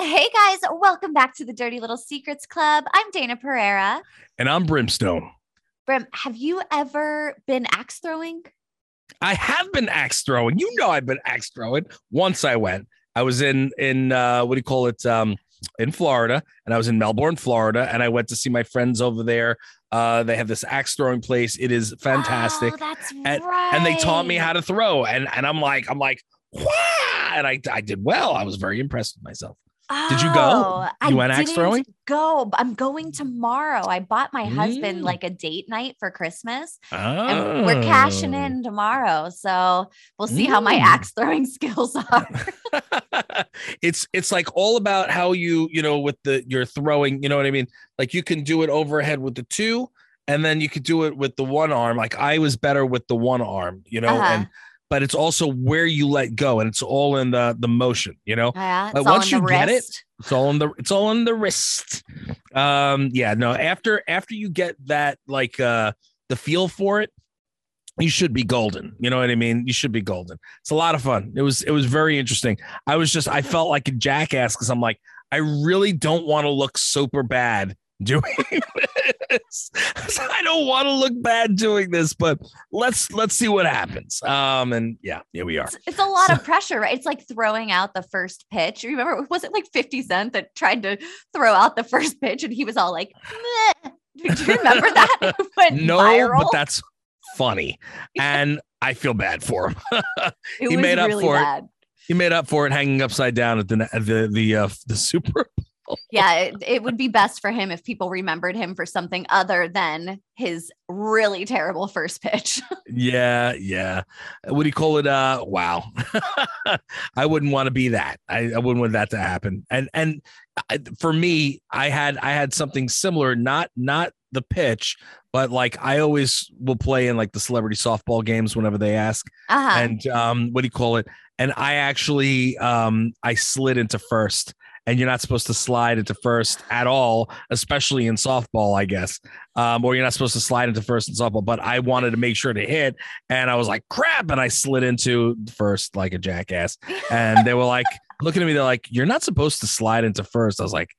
Hey guys, welcome back to the Dirty Little Secrets Club. I'm Dayna Pereira. And I'm Brimstone. Brim, have you ever been axe throwing? I have been axe throwing. You know I've been axe throwing. Once I went. I was in in uh what do you call it? Um in Florida, and I was in Melbourne, Florida, and I went to see my friends over there. Uh, they have this axe throwing place. It is fantastic. Oh, that's and, right. and they taught me how to throw. And and I'm like, I'm like, and I I did well. I was very impressed with myself. Did you go? Oh, You I went axe throwing? Go. I'm going tomorrow. I bought my husband Mm. like a date night for Christmas. Oh. And we're cashing in tomorrow. So we'll see how my Mm. axe throwing skills are. it's it's like all about how you you know with the you're throwing you know what i mean like you can do it overhead with the two and then you could do it with the one arm like i was better with the one arm you know Uh-huh. and but it's also where you let go and it's all in the the motion you know? Yeah, But once you get it- it's all in the it's all in the wrist. Um yeah no after after you get that like uh the feel for it you should be golden you know what i mean? You should be golden. It's a lot of fun. It was it was very interesting. I was just i felt like a jackass because i'm like i really don't want to look super bad doing this i don't want to look bad doing this but let's let's see what happens um and yeah here we are It's, it's a lot of pressure, right? It's like throwing out the first pitch. Remember, was it like 50 Cent that tried to throw out the first pitch and he was all like, Meh. do you remember that? No viral. but that's funny and i feel bad for him he made up really for it. he made up for it hanging upside down at the at the the uh the super Yeah, it, it would be best for him if people remembered him for something other than his really terrible first pitch. yeah yeah. What do you call it uh wow. I wouldn't want to be that. I, I wouldn't want that to happen. And and for me i had i had something similar not not the pitch but like i always will play in like the celebrity softball games whenever they ask. Uh-huh. and um what do you call it? And i actually um i slid into first and you're not supposed to slide into first at all especially in softball i guess. Um or you're not supposed to slide into first in softball but i wanted to make sure to hit and i was like crap and i slid into first like a jackass. And they were like looking at me they're like you're not supposed to slide into first. I was like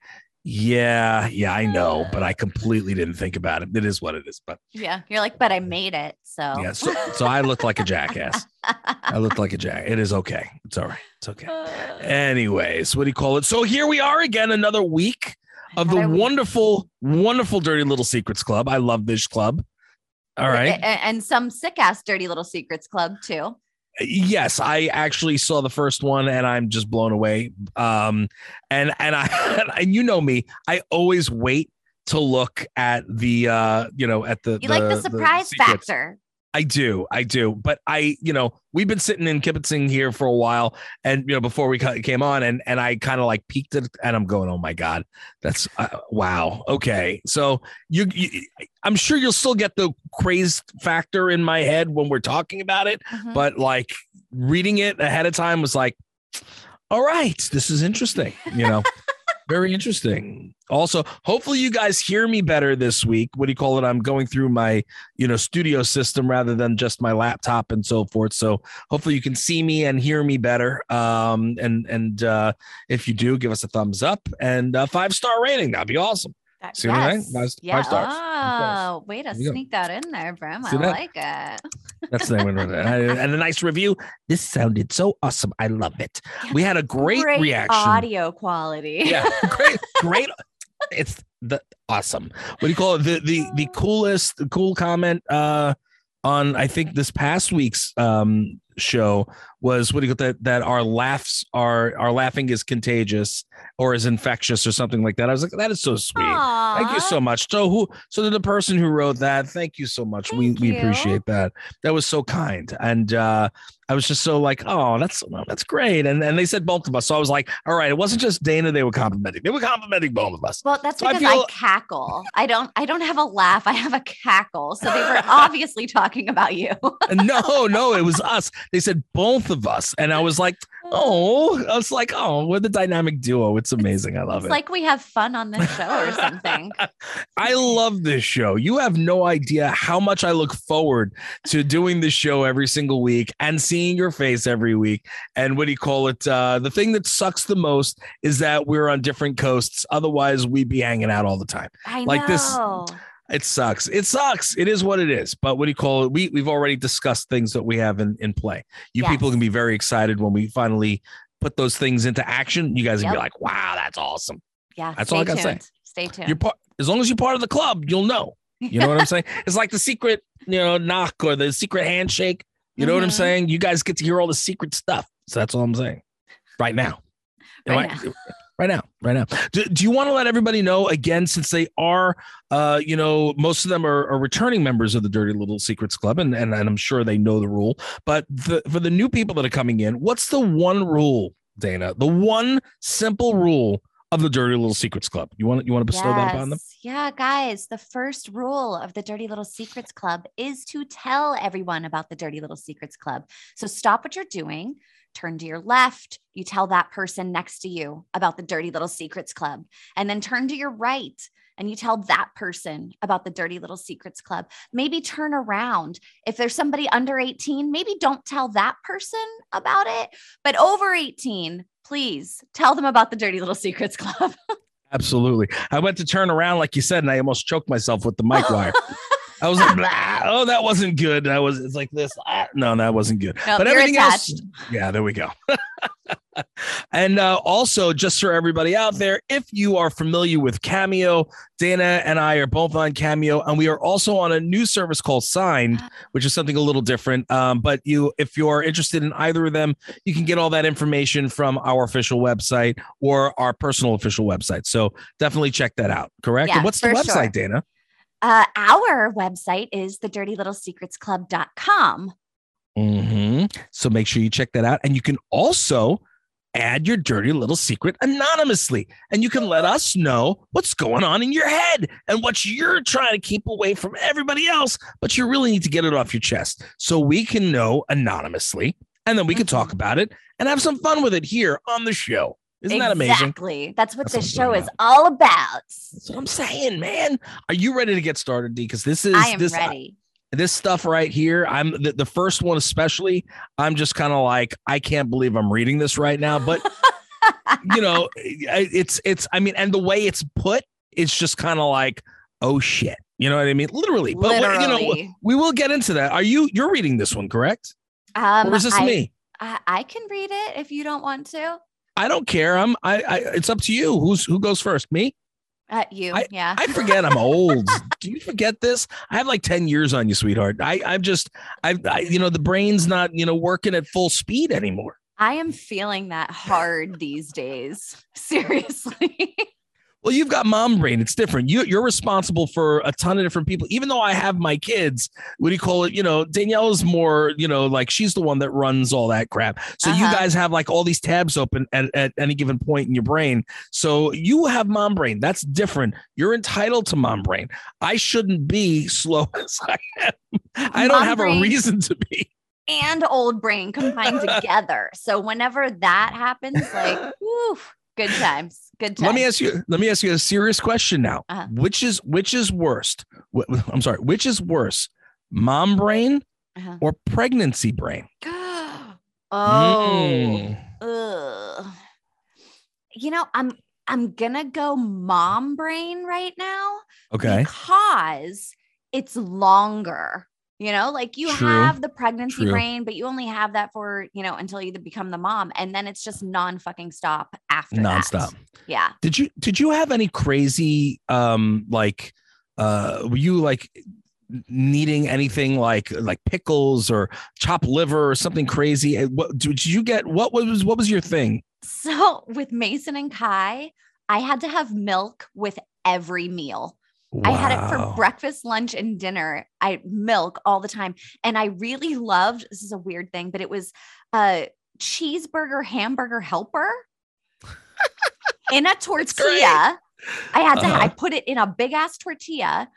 yeah yeah i know but i completely didn't think about it it is what it is but yeah, you're like, but I made it. So, yeah so, so i look like a jackass I look like a jack. It is okay. It's all right. It's okay. Anyways, what do you call it? So here we are again, another week of the wonderful, wonderful Dirty Little Secrets Club. I love this club. All right. And some sick ass dirty little secrets club too. Yes, I actually saw the first one and I'm just blown away. Um, and and I and you know me, I always wait to look at the uh, you know, at the You like the surprise secrets. factor. I do, I do. But I, you know, we've been sitting in Kibitzing here for a while, and you know, before we came on, and and I kind of like peeked it, and I'm going, oh my god, that's uh, wow. Okay, so you, you, I'm sure you'll still get the crazed factor in my head when we're talking about it, Mhm. but like reading it ahead of time was like, all right, this is interesting. You know. Very interesting. Also, hopefully you guys hear me better this week. What do you call it? I'm going through my, you know, studio system rather than just my laptop and so forth. So hopefully you can see me and hear me better. Um, and and uh, if you do, give us a thumbs up and a five star rating. That'd be awesome. That- See what yes. Five- yeah. five stars. Oh, way to you go. sneak that in there, Brim. I like it. That's the name of it. And a nice review. This sounded so awesome. I love it. We had a great, reaction. audio quality. yeah great great it's the awesome what do you call it the the the coolest the cool comment uh on i think this past week's um show was what do you call that that our laughs are our laughing is contagious or is infectious or something like that. I was like, that is so sweet. Thank you so much. So who so the person who wrote that, thank you so much. we Thank we you. appreciate that. That was so kind. And uh I was just so like, oh, that's that's great. And and they said both of us. So I was like, all right, it wasn't just Dayna they were complimenting. They were complimenting both of us. Well, that's So I because I, feel- cackle. I don't I don't have a laugh. I have a cackle. So they were obviously talking about you. No, no, it was us. They said both of us. And I was like, oh, I was like, oh, we're the dynamic duo. It's amazing. I love It's it. It's like we have fun on this show or something. I love this show. You have no idea how much I look forward to doing this show every single week and seeing your face every week. And what do you call it? Uh, the thing that sucks the most is that we're on different coasts. Otherwise, we'd be hanging out all the time. I Like this- know. It sucks. It sucks. It is what it is. But what do you call it? We we've already discussed things that we have in, in play. You Yes. people can be very excited when we finally put those things into action. You guys can be like, wow, that's awesome. Yeah. That's all I gotta say. Stay tuned. You're part as long as you're part of the club, you'll know. You know what I'm saying? It's like the secret, you know, knock or the secret handshake. You know what I'm Mhm. saying? You guys get to hear all the secret stuff. So that's all I'm saying. Right now. Right I- right now. Right now. Do, do you want to let everybody know again, since they are uh, you know, most of them are, are returning members of the Dirty Little Secrets Club, and, and and I'm sure they know the rule. But the, for the new people that are coming in, what's the one rule, Dayna? The one simple rule of the Dirty Little Secrets Club. You want you want to bestow that upon them? Yeah, guys, the first rule of the Dirty Little Secrets Club is to tell everyone about the Dirty Little Secrets Club. So stop what you're doing, turn to your left, you tell that person next to you about the Dirty Little Secrets Club, and then turn to your right and you tell that person about the Dirty Little Secrets Club. Maybe turn around. If there's somebody under 18, maybe don't tell that person about it, but over 18, please tell them about the Dirty Little Secrets Club. Absolutely. I went to turn around, like you said, and I almost choked myself with the mic wire. I was like, "Blah." oh, that wasn't good. I was, it's like this. Ah, No, that wasn't good. No, but everything else, yeah, there we go. and uh, also, just for everybody out there, if you are familiar with Cameo, Dayna and I are both on Cameo, and we are also on a new service called Signed, which is something a little different. Um, but you, if you are interested in either of them, you can get all that information from our official website or our personal official website. So definitely check that out. Correct. Yeah, and what's the website, sure. Dayna? Uh, our website is the dirtylittlesecretsclub.com. hmm So make sure you check that out. And you can also add your dirty little secret anonymously. And you can let us know what's going on in your head and what you're trying to keep away from everybody else, but you really need to get it off your chest so we can know anonymously. And then we can talk Mhm. about it and have some fun with it here on the show. Isn't that amazing? Exactly. That's what That's what show is all about. That's what I'm saying, man. Are you ready to get started, D? Because this is I am this ready. this stuff right here i'm the, the first one especially i'm just kind of like i can't believe i'm reading this right now but you know I- it's it's i mean and the way it's put it's just kind of like oh shit you know what i mean literally but we- you know Literally. we will get into that are you you're reading this one correct um, or is this I, me I, I can read it if you don't want to. I don't care i'm i, I it's up to you who's who goes first me Uh, you, yeah. I forget I'm old. Do you forget this? I have like 10 years on you, sweetheart. I, I'm just, I, I, you know, the brain's not, you know, working at full speed anymore. I am feeling that hard these days. Seriously. Well, you've got mom brain. It's different. You, you're responsible for a ton of different people. Even though I have my kids, what do you call it? You know, Danielle is more, you know, like she's the one that runs all that crap. So you Uh-huh. guys have like all these tabs open at, at any given point in your brain. So you have mom brain. That's different. You're entitled to mom brain. I shouldn't be slow as I am. I don't Mom have brain. a reason to be. and old brain combined together. So whenever that happens, like, whew, good times. Good times. Let me ask you. Let me ask you a serious question now. Uh-huh. Which is which is worst? I'm sorry. Which is worse, mom brain Uh-huh. or pregnancy brain? oh. Mm. You know, I'm I'm gonna go mom brain right now Okay. because it's longer. You know, like you True. have the pregnancy True. brain, but you only have that for, you know, until you become the mom. And then it's just non fucking stop after that. Nonstop. Yeah. Did you did you have any crazy um like uh were you like needing anything like like pickles or chopped liver or something crazy. What did you get? What was what was your thing? So with Mason and Kai, I had to have milk with every meal. Wow. I had it for breakfast, lunch, and dinner. I milk all the time. And I really loved this is a weird thing, but it was a cheeseburger hamburger helper in a tortilla. I had to, uh-huh. I put it in a big ass tortilla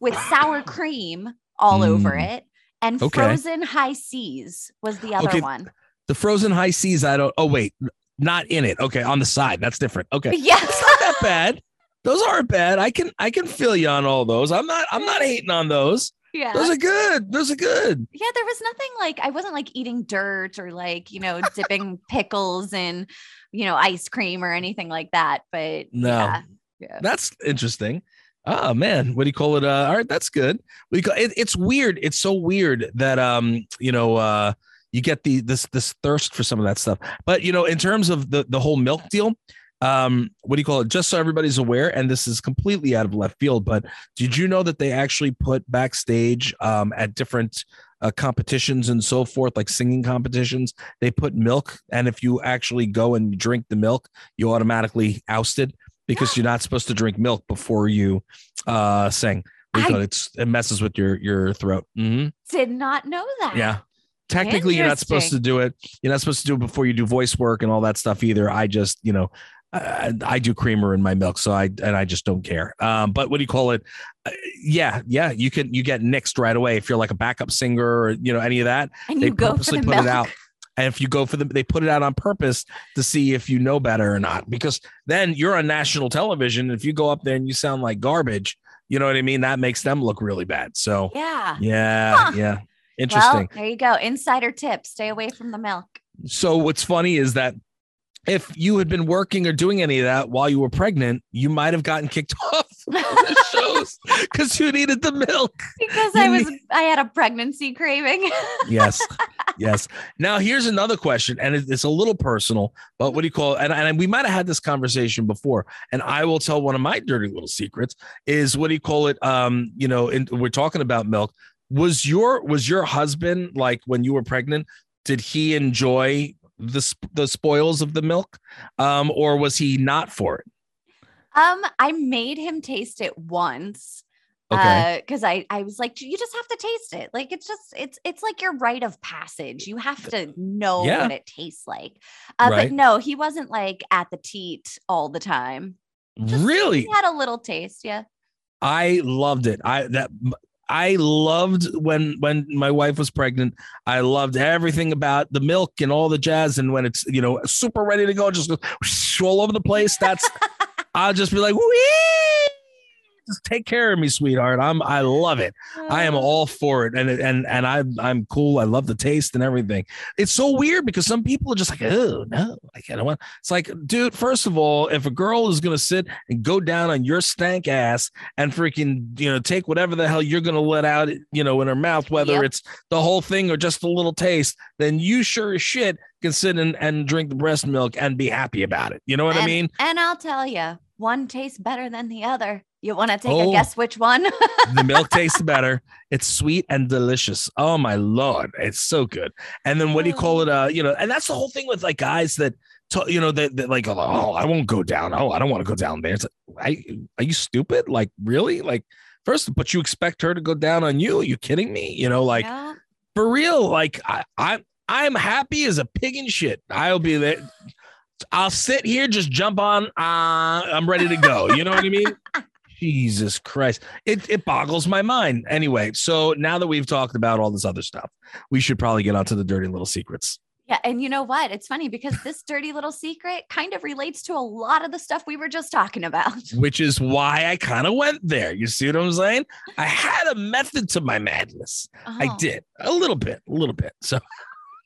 with sour cream all mm. over it. And okay. frozen Hi-Cs was the other okay. one. The frozen Hi-Cs, I don't, oh, wait, not in it. Okay. On the side. That's different. Okay. Yeah. It's not that bad. Those aren't bad. I can, I can feel you on all those. I'm not, I'm not hating on those. Yeah. Those are good. Those are good. Yeah. There was nothing like, I wasn't like eating dirt or like, you know, dipping pickles in, you know, ice cream or anything like that. But no. Yeah. yeah. That's interesting. Oh man, what do you call it? Uh, all right, that's good. We call it, it's weird. It's so weird that um, you know, uh, you get the this this thirst for some of that stuff. But you know, in terms of the the whole milk deal, um, what do you call it? Just so everybody's aware, and this is completely out of left field, but did you know that they actually put backstage um at different uh, competitions and so forth, like singing competitions, they put milk, and if you actually go and drink the milk, you automatically ousted because you're not supposed to drink milk before you uh sing because it's it messes with your your throat. Mm-hmm. Did not know that. Yeah. Technically, you're not supposed to do it. You're not supposed to do it before you do voice work and all that stuff either. I just, you know, I, I do creamer in my milk, so I and I just don't care. Um, but what do you call it? Uh, yeah, yeah, you can you get nixed right away if you're like a backup singer or you know any of that. And you go for the put milk. it out. And if you go for them, they put it out on purpose to see if you know better or not. Because then you're on national television. If you go up there and you sound like garbage, you know what I mean? That makes them look really bad. So yeah, yeah, huh. yeah. Interesting. Well, there you go. Insider tip: stay away from the milk. So what's funny is that if you had been working or doing any of that while you were pregnant, you might have gotten kicked off the shows because you needed the milk. Because you I was, need- I had a pregnancy craving. yes, yes. Now here's another question, and it's a little personal, but what do you call it? And, and we might have had this conversation before, and I will tell one of my dirty little secrets is what do you call it? Um, you know, in, we're talking about milk. Was your was your husband like when you were pregnant? Did he enjoy the the spoils of the milk, um, or was he not for it? Um, I made him taste it once. Okay. Because uh, I I was like, you just have to taste it. Like it's just it's it's like your rite of passage. You have to know yeah. what it tastes like. Uh, right. But no, he wasn't like at the teat all the time. Just, really? He had a little taste. Yeah. I loved it. I that I loved when when my wife was pregnant. I loved everything about the milk and all the jazz. And when it's you know super ready to go, just all over the place. That's I'll just be like, wee just take care of me, sweetheart. I'm I love it. I am all for it, and and and I I'm cool. I love the taste and everything. It's so weird because some people are just like, oh no, I can't want. It's like, dude. First of all, if a girl is gonna sit and go down on your stank ass and freaking you know take whatever the hell you're gonna let out, you know, in her mouth, whether yep. it's the whole thing or just a little taste, then you sure as shit can sit and, and drink the breast milk and be happy about it. You know what and, I mean? And I'll tell you, one tastes better than the other. You want to take oh, a guess which one? the milk tastes better. It's sweet and delicious. Oh my lord, it's so good. And then what do you call it? Uh, you know, and that's the whole thing with like guys that, t- you know, that, that like, oh, I won't go down. Oh, I don't want to go down there. It's like, I, are you stupid? Like, really? Like, first, but you expect her to go down on you? Are you kidding me? You know, like yeah. for real. Like, I, I, I'm happy as a pig in shit. I'll be there. I'll sit here, just jump on. Uh, I'm ready to go. You know what I mean? Jesus Christ. It, it boggles my mind. Anyway, so now that we've talked about all this other stuff, we should probably get onto the dirty little secrets. Yeah. And you know what? It's funny because this dirty little secret kind of relates to a lot of the stuff we were just talking about. Which is why I kind of went there. You see what I'm saying? I had a method to my madness. Oh. I did a little bit, a little bit. So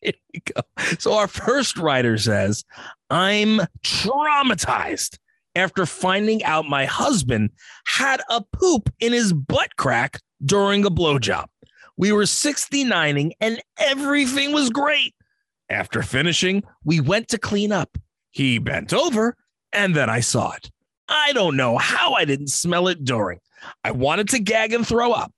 here we go. So our first writer says, I'm traumatized after finding out my husband had a poop in his butt crack during a blowjob. We were 69ing and everything was great. After finishing, we went to clean up. He bent over and then I saw it. I don't know how I didn't smell it during. I wanted to gag and throw up.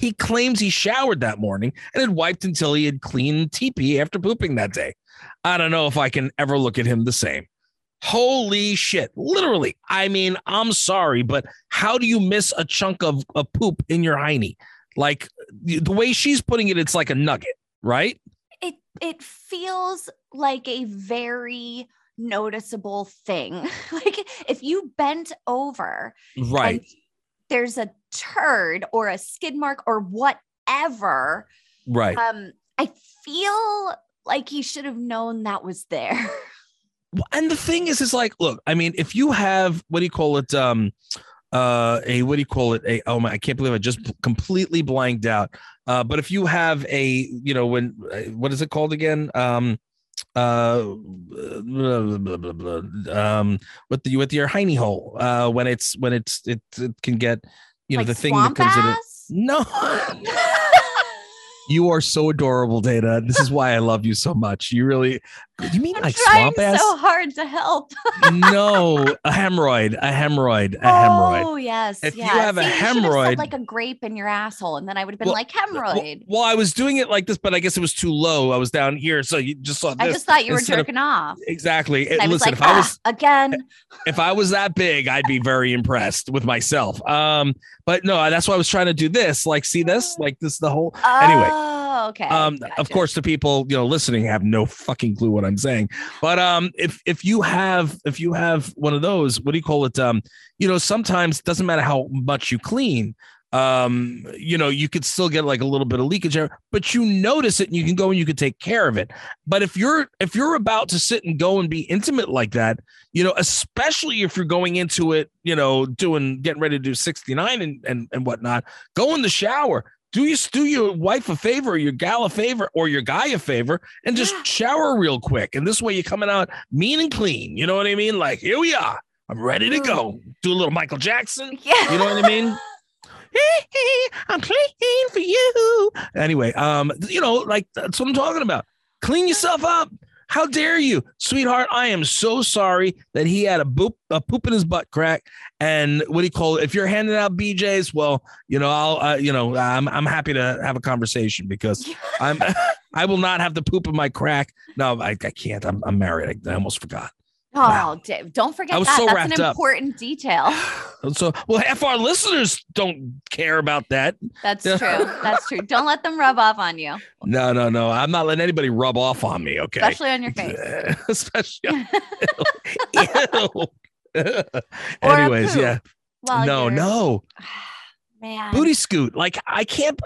He claims he showered that morning and had wiped until he had cleaned teepee after pooping that day. I don't know if I can ever look at him the same. Holy shit. Literally. I mean, I'm sorry, but how do you miss a chunk of, a poop in your hiney? Like the way she's putting it, it's like a nugget, right? It it feels like a very noticeable thing. like if you bent over, right? There's a turd or a skid mark or whatever. Right. Um, I feel like he should have known that was there. and the thing is, is like, look, I mean, if you have what do you call it? Um, uh, a what do you call it? A oh my, I can't believe I just completely blanked out. Uh, but if you have a, you know, when uh, what is it called again? Um, uh, blah, blah, blah, um, with the with your hiney hole. Uh, when it's when it's it, it can get, you know, like the thing that comes ass? in it. No. You are so adorable, Dayna. This is why I love you so much. You really, you mean I'm like trying swamp ass? so hard to help. no, a hemorrhoid, a hemorrhoid, a hemorrhoid. Oh yes, If you have a See, you should have hemorrhoid- like a grape in your asshole, and then I would have been Well, like hemorrhoid. well, I was doing it like this, but I guess it was too low. I was down here, so you just saw this. I just thought you were instead of- jerking off. exactly. I Listen, like, if I "Ah, was again. if I was that big, I'd be very impressed with myself. Um, but no, that's why I was trying to do this. Like, see this? Like this, the whole. Anyway, Oh, okay. um of course the people you know listening have no fucking clue what i'm saying. But um if if you have if you have one of those what do you call it? Um you know sometimes it doesn't matter how much you clean um you know you could still get like a little bit of leakage but you notice it and you can go and you can take care of it. But if you're if you're about to sit and go and be intimate like that you know especially if you're going into it you know doing getting ready to do 69 and and, and whatnot go in the shower do you do your wife a favor, or your gal a favor, or your guy a favor, and just Yeah. shower real quick. And this way you're coming out mean and clean. You know what I mean? Like, here we are. I'm ready to go. Do a little Michael Jackson. yeah. You know what I mean? I'm clean for you. Anyway, um, you know, like that's what I'm talking about. Clean yourself up. How dare you, sweetheart? I am so sorry that he had a boop a poop in his butt crack. And what do you call it? If you're handing out BJ's, well, you know, I'll, uh, you know, I'm I'm happy to have a conversation because I'm I will not have the poop in my crack. No, I, I can't. I'm I'm married. I, I almost forgot. Oh, Wow. Dave, don't forget that. so That's an up. important detail. So, well, half our listeners don't care about that. That's true. That's true. Don't let them rub off on you, No, no, no. I'm not letting anybody rub off on me. Okay. especially on your face. Especially. Ew. A Anyways, yeah. no, you're- no. Man. Booty scoot. Like I can't.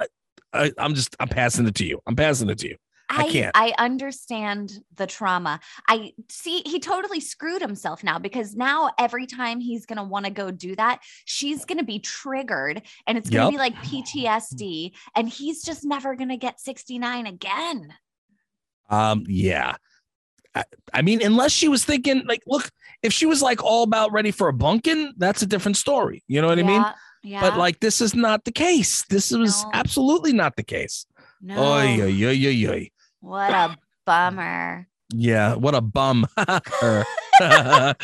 I, I'm just. I'm passing it to you. I'm passing it to you. I can't. I understand the trauma. I see he totally screwed himself now because now every time he's going to want to go do that, she's going to be triggered and it's going to Yep. be like PTSD and he's just never going to get 69 again. Um. Yeah. I, I mean, unless she was thinking, like, look, if she was like all about ready for a bunkin, that's a different story. You know what I mean? Yeah, Yeah. But like, this is not the case. This was No. absolutely not the case. no. Oy, oy, oy, oy, oy. What a bummer. Yeah, what a bum. I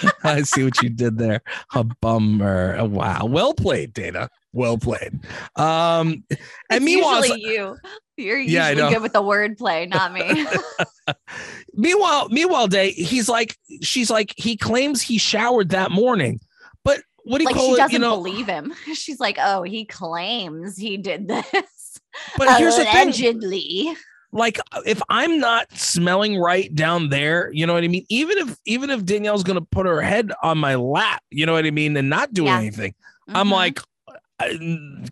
see what you did there. A bummer. Oh, Wow. Well played, Dayna. Well played. Um, and It's meanwhile, you. You're Yeah, I usually know. good with the wordplay, not me. meanwhile, meanwhile, Day, he's like, she's like, he claims he showered that morning, but what do you like call she it? doesn't You know, believe him. She's like, "Oh, he claims he did this." but here's the thing. Like if I'm not smelling right down there, you know what I mean? Even if even if Danielle's gonna put her head on my lap, you know what I mean, and not do Yeah. anything, I'm Mhm. like,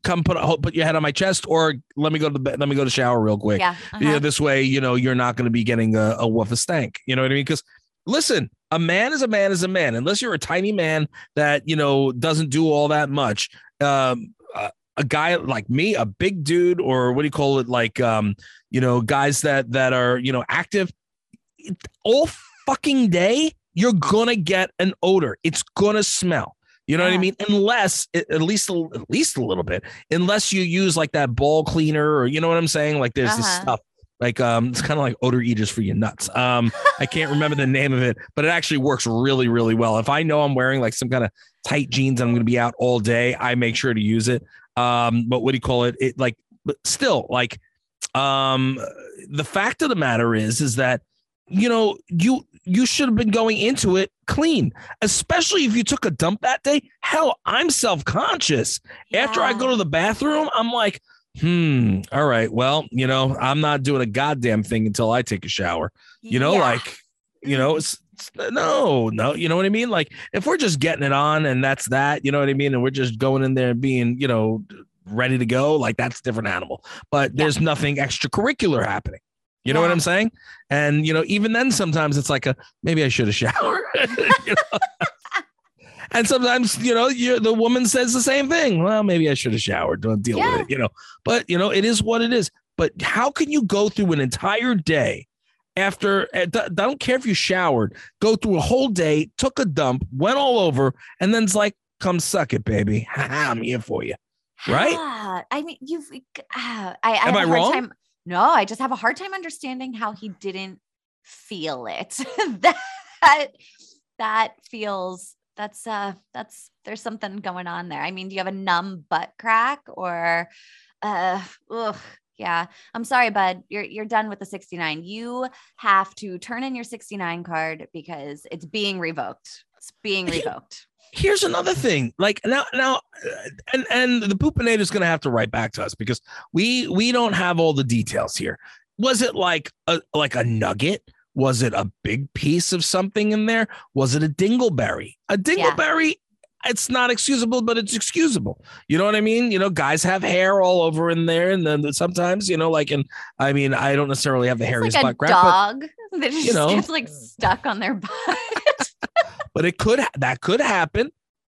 come put a, put your head on my chest, or let me go to the bed, let me go to shower real quick. yeah, You know, uh-huh. this way, you know, you're not gonna be getting a, a woof of stank. You know what I mean? Because listen, a man is a man is a man, unless you're a tiny man that you know doesn't do all that much. Um, a, guy like me, a big dude, or what do you call it? Like, um, you know, guys that that are you know active all fucking day. You're gonna get an odor. It's gonna smell. You know what I mean? Unless at least at least a little bit. Unless you use like that ball cleaner, or you know what I'm saying? Like there's this Uh-huh. stuff. Like um, it's kind of like odor eaters for your nuts. Um, I can't remember the name of it, but it actually works really, really well. If I know I'm wearing like some kind of tight jeans and I'm going to be out all day, I make sure to use it. Um, but what do you call it? It like but still, like, um, the fact of the matter is, is that you know you you should have been going into it clean, especially if you took a dump that day. Hell, I'm self conscious after I go to the bathroom. I'm like, hmm, all right, well, you know, I'm not doing a goddamn thing until I take a shower. You know, Yeah. like, you know, it's Uh, no, no, you know what I mean? Like, if we're just getting it on and that's that, you know what I mean? And we're just going in there and being, you know, ready to go, like that's a different animal. But Yeah. there's nothing extracurricular happening. You know what I'm saying? And you know, even then, sometimes it's like a maybe I should have showered. you know? and sometimes, you know, the woman says the same thing. Well, maybe I should have showered. Don't deal Yeah. with it, you know. But you know, it is what it is. But how can you go through an entire day after? I don't care if you showered, go through a whole day, took a dump, went all over, and then it's like, come suck it, baby. I'm here for you. Right? Ah, I mean, you've. ah, I, I Am have I a hard wrong? time. No, I just have a hard time understanding how he didn't feel it. that that feels. That's uh. That's there's something going on there. I mean, do you have a numb butt crack or, uh, ugh, yeah. I'm sorry, bud. You're you're done with the 69. You have to turn in your 69 card because it's being revoked. It's being revoked. here's another thing like now now uh, and and the poopinator is going to have to write back to us because we we don't have all the details here was it like a like a nugget was it a big piece of something in there was it a dingleberry a dingleberry it's not excusable but it's excusable you know what i mean you know guys have hair all over in there and then sometimes you know like and i mean i don't necessarily have the hairiest like butt crack but, dog that just know. gets like stuck on their butt. but it could that could happen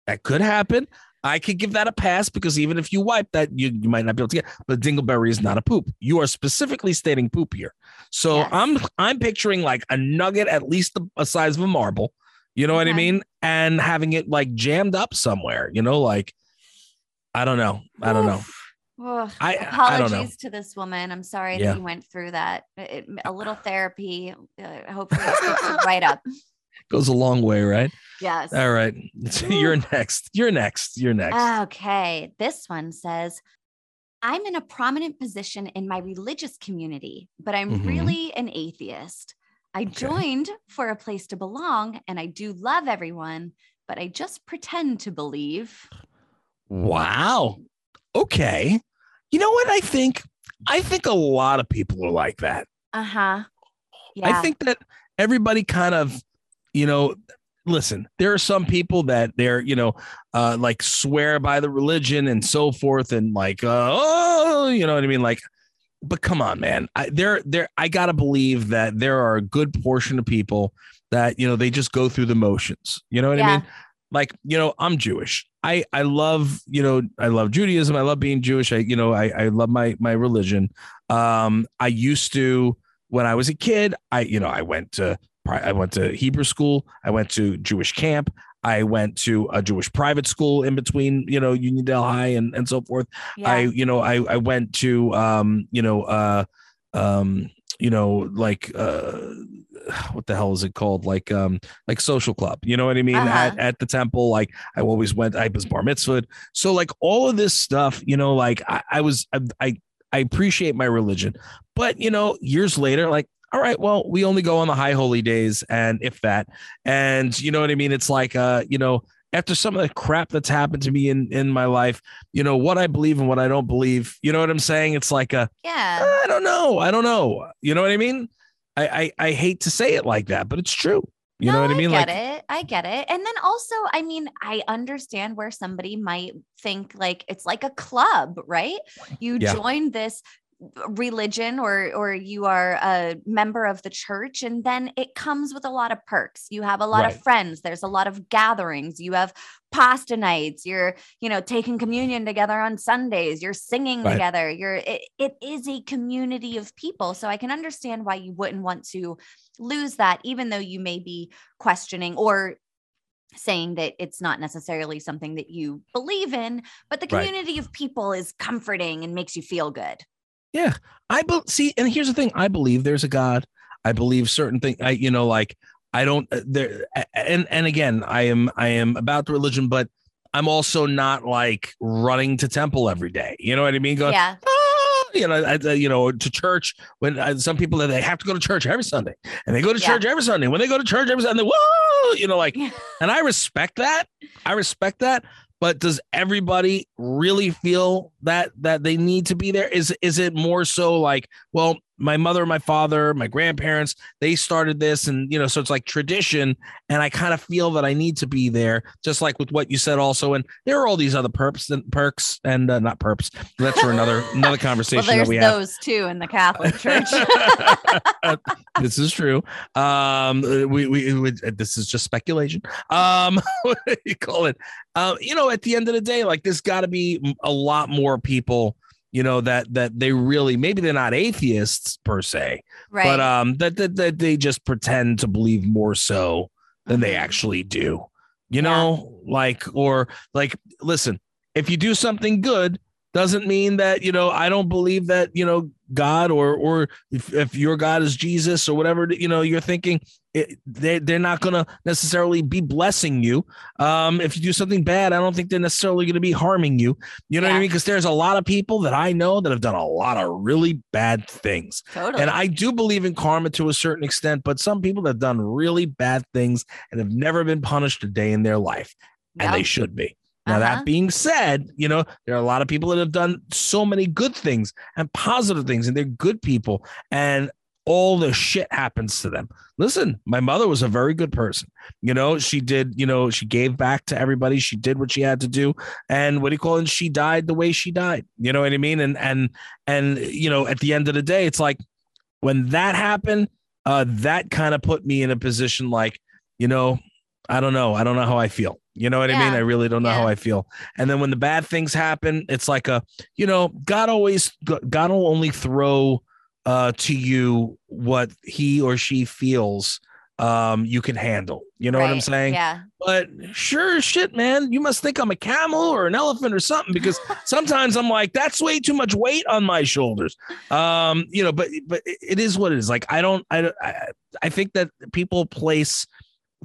that could happen I could give that a pass because even if you wipe that, you, you might not be able to get. But dingleberry is not a poop. You are specifically stating poop here. So Yes. I'm I'm picturing like a nugget, at least the a size of a marble. You know what I mean? And having it like jammed up somewhere. You know, like I don't know. I don't know. Ugh. I- I apologies don't know. to this woman. I'm sorry Yeah. that you went through that. It- a little therapy, uh, hopefully, it right up. Goes a long way, right? Yes. All right. You're next. You're next. You're next. Okay. This one says, I'm in a prominent position in my religious community, but I'm Mhm. really an atheist. I joined for a place to belong and I do love everyone, but I just pretend to believe. Wow. Okay. You know what I think? I think a lot of people are like that. Uh huh. Yeah. I think that everybody kind of, you know, listen, there are some people that they're, you know, uh like swear by the religion and so forth and like uh, oh, you know what I mean? Like but come on, man. I there there I got to believe that there are a good portion of people that, you know, they just go through the motions. You know what I mean? Like, you know, I'm Jewish. I I love, you know, I love Judaism. I love being Jewish. I, you know, I I love my my religion. Um I used to when I was a kid, I you know, I went to pri- I went to Hebrew school, I went to Jewish camp, I went to a Jewish private school in between, you know, Uniondale High and and so forth. yeah. I you know, I I went to um, you know, uh um, you know, like uh what the hell is it called? Like um like social club. You know what I mean? Uh-huh. At at the temple, like I always went, I was bar mitzvahed. So like all of this stuff, you know, like I, I was I, I I appreciate my religion. But you know, years later, like, all right, well, we only go on the high holy days, and if that, and you know what I mean. It's like, uh, you know, after some of the crap that's happened to me in in my life, you know what I believe and what I don't believe. You know what I'm saying? It's like a, yeah. I don't know, I don't know. You know what I mean? I I, I hate to say it like that, but it's true. You know No, what I mean? I get like, it. I get it. And then also, I mean, I understand where somebody might think like it's like a club, right? You Yeah. join this religion or or you are a member of the church and then it comes with a lot of perks you have a lot Right. of friends there's a lot of gatherings you have pasta nights you're you know taking communion together on sundays you're singing Right. together you're it, it is a community of people so i can understand why you wouldn't want to lose that even though you may be questioning or saying that it's not necessarily something that you believe in but the Right. community of people is comforting and makes you feel good Yeah, I be- see, and here's the thing: I believe there's a God. I believe certain things. I, you know, like I don't uh, there, and and again, I am I am about the religion, but I'm also not like running to temple every day. You know what I mean? Going, yeah you know, I, you know, to church when uh, some people that they have to go to church every Sunday, and they go to Yeah. church every Sunday. When they go to church every Sunday, whoa, you know, like, and I respect that. I respect that. But does everybody really feel that that they need to be there? Is is it more so like, well, my mother, my father, my grandparents, they started this, and you know, so it's like tradition, and I kind of feel that I need to be there, just like with what you said also. And there are all these other perks and perks, and uh, not perps. That's for another another conversation well, that we have. those too in the Catholic Church. this is true. Um, we, we, we this is just speculation. Um, what do you call it? Um, you know, at the end of the day, like there's got to be a lot more people. You know that that they really maybe they're not atheists per se, right. but um that, that that they just pretend to believe more so than they Mhm. actually do. You Yeah. know, like or like listen, if you do something good, doesn't mean that you know I don't believe that you know God or or if, if your God is Jesus or whatever you know you're thinking it, they they're not gonna necessarily be blessing you. Um, if you do something bad, I don't think they're necessarily going to be harming you. You know what I mean? Because there's a lot of people that I know that have done a lot of really bad things. totally. And I do believe in karma to a certain extent, but some people that have done really bad things and have never been punished a day in their life, and they should be. Now, Uh-huh. that being said, you know, there are a lot of people that have done so many good things and positive things, and they're good people, and all the shit happens to them. Listen, my mother was a very good person. You know, she did, you know, she gave back to everybody. She did what she had to do. And what do you call it? She died the way she died. You know what I mean? And and and you know, at the end of the day, it's like when that happened, uh, that kind of put me in a position like, you know, I don't know. I don't know how I feel. You know what I mean? I really don't know how I feel. And then when the bad things happen, it's like a, you know, God always, God will only throw uh, to you what he or she feels um, you can handle. You know what I'm saying? Yeah. But sure shit, man, you must think I'm a camel or an elephant or something because sometimes I'm like, that's way too much weight on my shoulders. Um, you know, but but it is what it is. Like I don't, I don't- I, I think that people place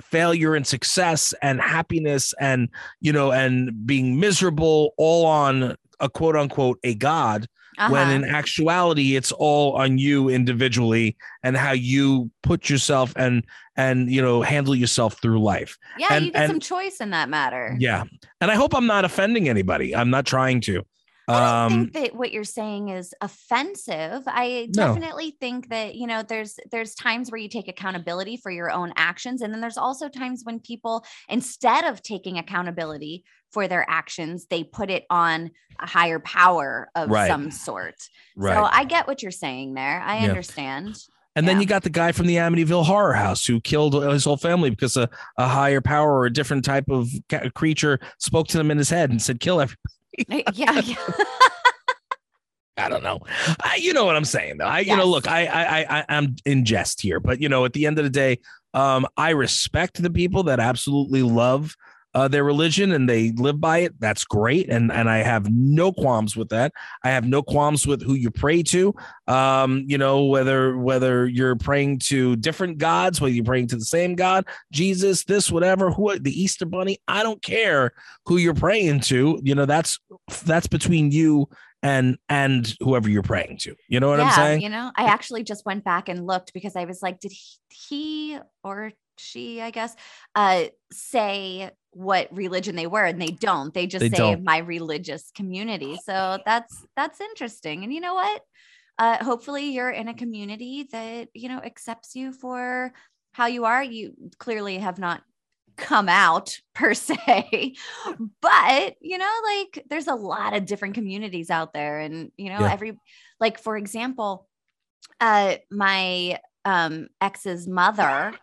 failure and success and happiness and you know and being miserable all on a quote unquote a god when Uh-huh. in actuality it's all on you individually and how you put yourself and and you know handle yourself through life yeah, and- you get and- some choice in that matter. yeah and i hope i'm not offending anybody i'm not trying to I don't um think that what you're saying is offensive. I No. definitely think that you know there's there's times where you take accountability for your own actions, and then there's also times when people instead of taking accountability for their actions, they put it on a higher power of Right. some sort. right So I get what you're saying there. I Yeah. understand. and then you got the guy from the amityville horror house who killed his whole family because a, a higher power or a different type of creature spoke to them in his head and said kill every yeah, yeah. I don't know. I, you know what I'm saying, though. I, you know, look, I, I, I, I- I'm in jest here, but you know, at the end of the day, um, I respect the people that absolutely love uh, their religion and they live by it. That's great, and and I have no qualms with that. I have no qualms with who you pray to. Um, you know, whether whether you're praying to different gods, whether you're praying to the same God, Jesus, this, whatever, who the Easter Bunny. I don't care who you're praying to. You know, that's that's between you and and whoever you're praying to. You know what I'm saying? You know, I actually just went back and looked because I was like, did he, he or she, I guess, uh, say what religion they were, and they don't. They just They say don't. my religious community. So that's that's interesting. And you know what? Uh, hopefully, you're in a community that you know accepts you for how you are. You clearly have not come out per se but you know like there's a lot of different communities out there and you know Yeah. every like for example uh my um ex's mother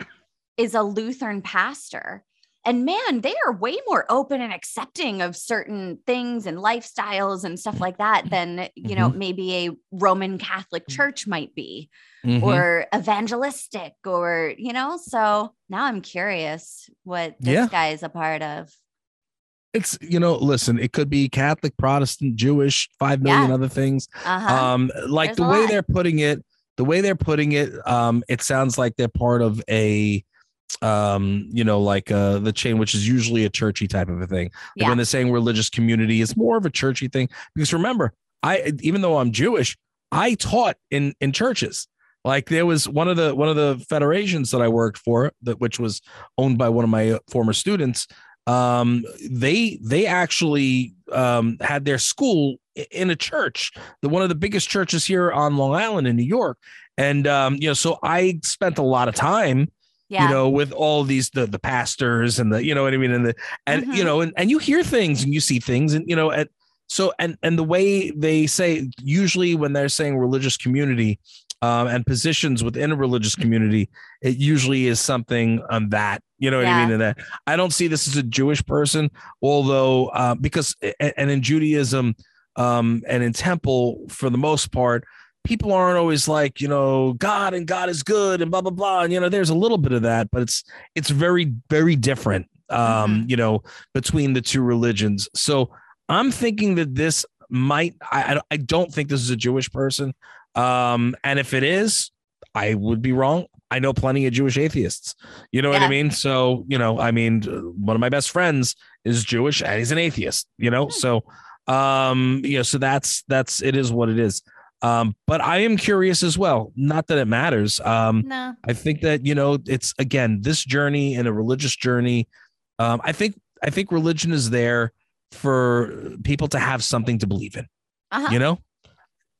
is a lutheran pastor and man they are way more open and accepting of certain things and lifestyles and stuff like that than you know maybe a roman catholic church might be Mhm. or evangelistic or you know so now i'm curious what this Yeah. guy is a part of it's you know, listen, it could be Catholic, Protestant, Jewish, five million Yeah. other things. uh-huh Um, like There's the way lot. they're putting it, the way they're putting it, um, it sounds like they're part of a um you know like uh the chain which is usually a churchy type of a thing like Yeah. when they're saying religious community it's more of a churchy thing because remember i even though i'm jewish I taught in in churches. Like there was one of the one of the federations that I worked for that which was owned by one of my former students. Um, they they actually um, had their school in a church, the one of the biggest churches here on Long Island in New York. And um, you know, so I spent a lot of time yeah. you know, with all these the the pastors and the you know what I mean, and the and mm-hmm. you know, and and you hear things and you see things, and you know, and so and and the way they say usually when they're saying religious community um, and positions within a religious community, it usually is something on that. You know what yeah. I mean? And that I don't see this as a Jewish person, although uh, because and in Judaism um, and in temple for the most part people aren't always like you know god and god is good and blah blah blah. And you know there's a little bit of that but it's it's very very different um mm-hmm. you know between the two religions. So i'm thinking that this might i i don't think this is a jewish person. Um and if it is i would be wrong. I know plenty of jewish atheists. You know yeah. what i mean? So you know i mean one of my best friends is jewish and he's an atheist you know? Mm-hmm. so um you know so that's that's it is what it is um, but I am curious as well. Not that it matters. Um, no. I think that you know it's again this journey and a religious journey. Um, I think I think religion is there for people to have something to believe in. Uh-huh. You know,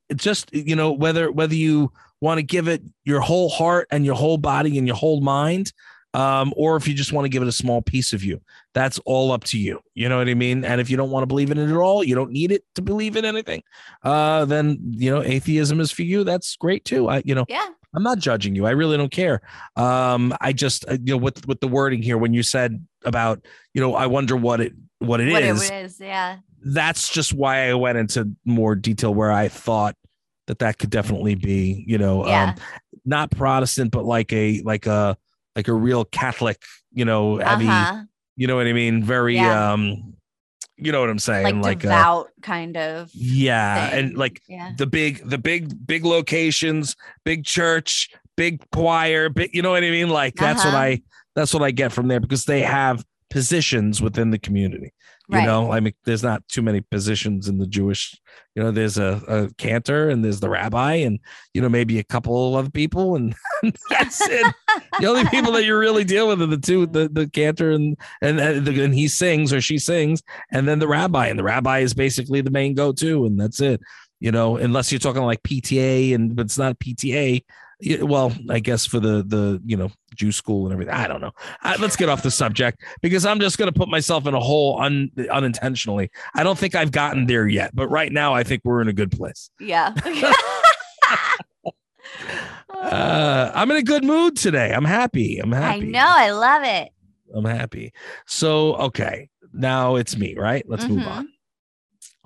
it's just you know whether whether you want to give it your whole heart and your whole body and your whole mind, um, or if you just want to give it a small piece of you. That's all up to you. You know what I mean? And if you don't want to believe in it at all, you don't need it to believe in anything. Uh, then you know atheism is for you. That's great too. I you know yeah. I'm not judging you. I really don't care. Um, I just uh, you know with with the wording here when you said about you know I wonder what it what it what is. It is, yeah. That's just why I went into more detail where I thought that that could definitely be you know yeah. um, not Protestant but like a like a like a real Catholic, you know, heavy, uh-huh. you know what I mean? Very, yeah. um, you know what I'm saying? Like, like uh, devout a, kind of. Yeah. Thing. And like yeah. the big, the big, big locations, big church, big choir, big, you know what I mean? Like that's uh-huh. what I, that's what I get from there because they have positions within the community. You right. know, I mean, there's not too many positions in the Jewish, you know, there's a, a cantor and there's the rabbi and, you know, maybe a couple of other people and that's it. the only people that you really deal with are the two, the, the cantor and, and, and he sings or she sings and then the rabbi and the rabbi is basically the main go-to and that's it, you know, unless you're talking like PTA and, but it's not PTA well, I guess for the the you know Jew school and everything. I don't know. I, let's get off the subject because I'm just going to put myself in a hole un, unintentionally. I don't think I've gotten there yet, but right now I think we're in a good place. Yeah. uh, I'm in a good mood today. I'm happy. I'm happy. I know. I love it. I'm happy. So okay, now it's me. Right. Let's mm-hmm. move on.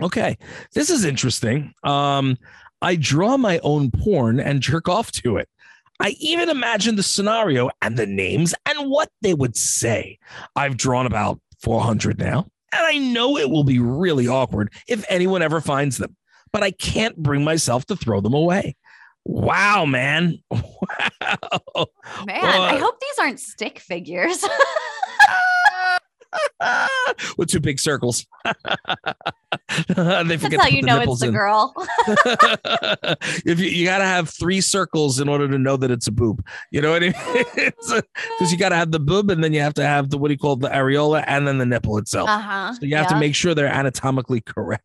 Okay, this is interesting. Um, I draw my own porn and jerk off to it. I even imagine the scenario and the names and what they would say. I've drawn about 400 now, and I know it will be really awkward if anyone ever finds them, but I can't bring myself to throw them away. Wow, man. Wow. Man, uh, I hope these aren't stick figures. with two big circles. they That's how you know it's the in. girl. if you, you got to have three circles in order to know that it's a boob, you know what I mean? Because you got to have the boob, and then you have to have the what do you call it, the areola, and then the nipple itself. Uh-huh. So you have yeah. to make sure they're anatomically correct.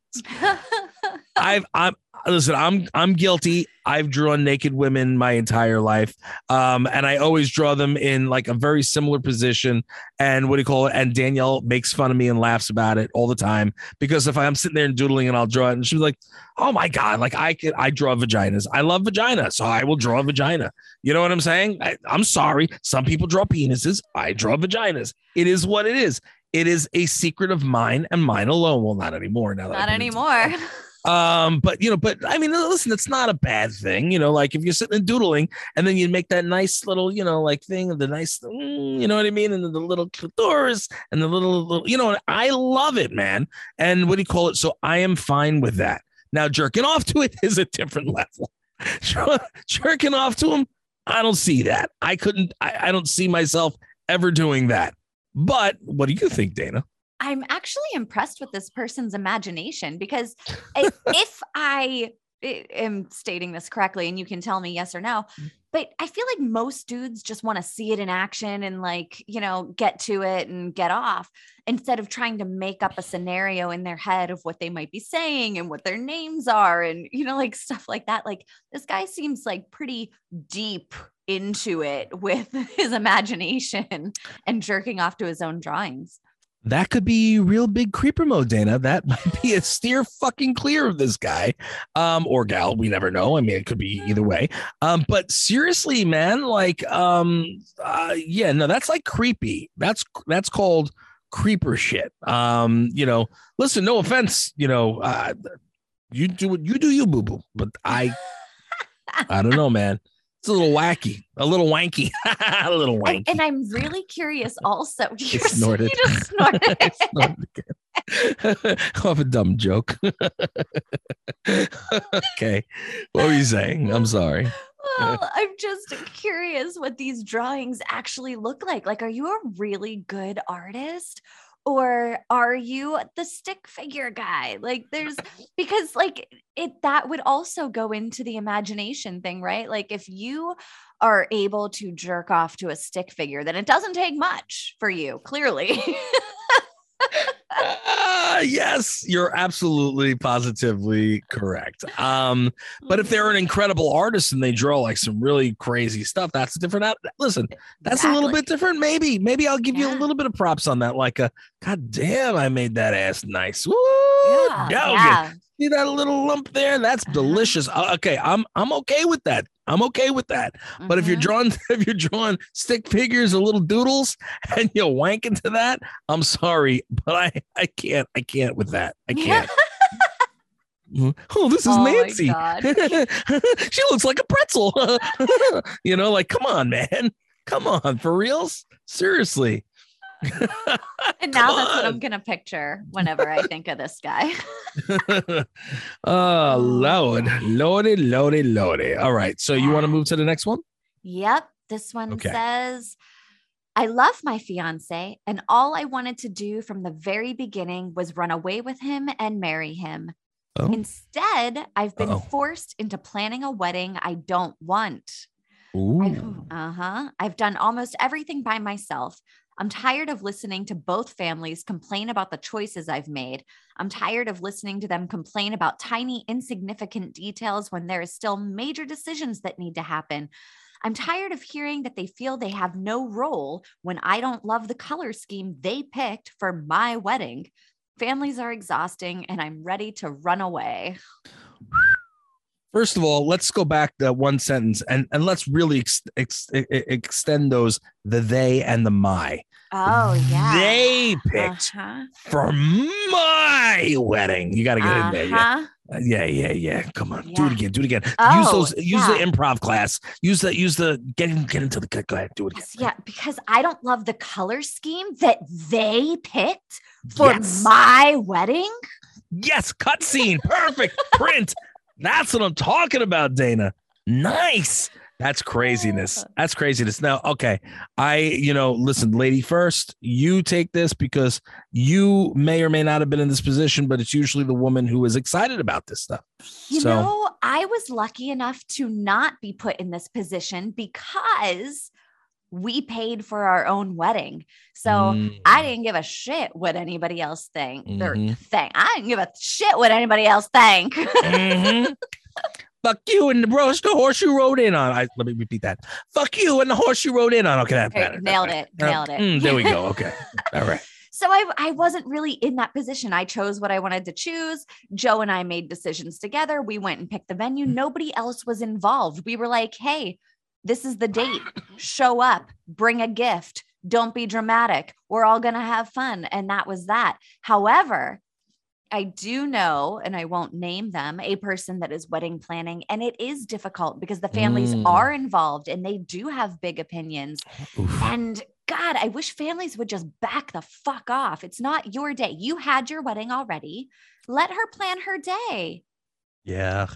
I've I'm listen, I'm I'm guilty. I've drawn naked women my entire life. Um, and I always draw them in like a very similar position. And what do you call it? And Danielle makes fun of me and laughs about it all the time. Because if I'm sitting there and doodling and I'll draw it, and she's like, Oh my God, like I can I draw vaginas. I love vagina. So I will draw a vagina. You know what I'm saying? I, I'm sorry. Some people draw penises. I draw vaginas. It is what it is. It is a secret of mine and mine alone. Well, not anymore. Now not anymore. Um, but you know, but I mean, listen, it's not a bad thing, you know. Like if you're sitting and doodling, and then you make that nice little, you know, like thing of the nice, mm, you know what I mean, and the, little doors and the little, little, you know, I love it, man. And what do you call it? So I am fine with that. Now jerking off to it is a different level. jerking off to him, I don't see that. I couldn't. I, I don't see myself ever doing that. But what do you think, Dayna? I'm actually impressed with this person's imagination because if I am stating this correctly and you can tell me yes or no. Mm. But I feel like most dudes just want to see it in action and like, you know, get to it and get off instead of trying to make up a scenario in their head of what they might be saying and what their names are and, you know, like stuff like that. Like this guy seems like pretty deep into it with his imagination and jerking off to his own drawings. That could be real big creeper mode, Dayna. That might be a steer fucking clear of this guy, um, or gal. We never know. I mean, it could be either way. Um, but seriously, man, like, um, uh, yeah, no, that's like creepy. That's that's called creeper shit. Um, you know, listen, no offense, you know, uh, you do what you do, you boo boo, but I, I don't know, man. It's a little wacky, a little wanky, a little wanky. And, and I'm really curious also. You snorted. You just snorted. I snorted again. Oh, Off a dumb joke. okay. What were you saying? I'm sorry. well, I'm just curious what these drawings actually look like. Like, are you a really good artist? Or are you the stick figure guy? Like, there's because, like, it that would also go into the imagination thing, right? Like, if you are able to jerk off to a stick figure, then it doesn't take much for you, clearly. Uh, yes, you're absolutely positively correct. Um, but if they're an incredible artist and they draw like some really crazy stuff, that's a different. Out- Listen, that's exactly. a little bit different. Maybe, maybe I'll give yeah. you a little bit of props on that. Like a, God damn, I made that ass nice. Woo! Yeah, yeah. See that little lump there? That's uh-huh. delicious. Uh, okay, I'm I'm okay with that. I'm okay with that. Mm-hmm. But if you're mm-hmm. drawing if you're drawing stick figures or little doodles and you wank into that, I'm sorry, but I I can't I can't with that. I can't. Mm-hmm. oh, this is oh Nancy. she looks like a pretzel. you know, like come on, man. Come on, for reals? Seriously. And now that's what I'm gonna picture whenever I think of this guy. oh Lord, Lordy, Lordy, Lordy. All right. So you want to move to the next one? Yep. This one okay. says I love my fiance, and all I wanted to do from the very beginning was run away with him and marry him. Oh. Instead, I've been Uh-oh. forced into planning a wedding I don't want. Uh huh. I've done almost everything by myself. I'm tired of listening to both families complain about the choices I've made. I'm tired of listening to them complain about tiny, insignificant details when there is still major decisions that need to happen. I'm tired of hearing that they feel they have no role when I don't love the color scheme they picked for my wedding. Families are exhausting and I'm ready to run away. First of all, let's go back to one sentence and, and let's really ex, ex, extend those the they and the my. Oh, yeah. They picked uh-huh. for my wedding. You got to get uh-huh. in there. Yeah. Uh-huh. Uh, yeah, yeah, yeah. Come on, yeah. do it again. Do it again. Oh, use those. Use yeah. the improv class. Use the. Use the. Get in. Get into the. Go ahead. Do it again. Yeah, because I don't love the color scheme that they picked for yes. my wedding. Yes, cutscene. Perfect. Print. That's what I'm talking about, Dayna. Nice. That's craziness. That's craziness. Now, okay. I, you know, listen, lady first, you take this because you may or may not have been in this position, but it's usually the woman who is excited about this stuff. You so, know, I was lucky enough to not be put in this position because we paid for our own wedding. So mm. I didn't give a shit what anybody else think mm-hmm. or think. I didn't give a shit what anybody else think. mm-hmm. Fuck you and the bros, the horse you rode in on. I, let me repeat that. Fuck you and the horse you rode in on. Okay, that, that, nailed it. Nailed it. Mm, there we go. Okay. All right. So I, I wasn't really in that position. I chose what I wanted to choose. Joe and I made decisions together. We went and picked the venue. Mm. Nobody else was involved. We were like, hey, this is the date. Show up, bring a gift. Don't be dramatic. We're all going to have fun. And that was that. However, I do know, and I won't name them, a person that is wedding planning. And it is difficult because the families mm. are involved and they do have big opinions. Oof. And God, I wish families would just back the fuck off. It's not your day. You had your wedding already. Let her plan her day. Yeah.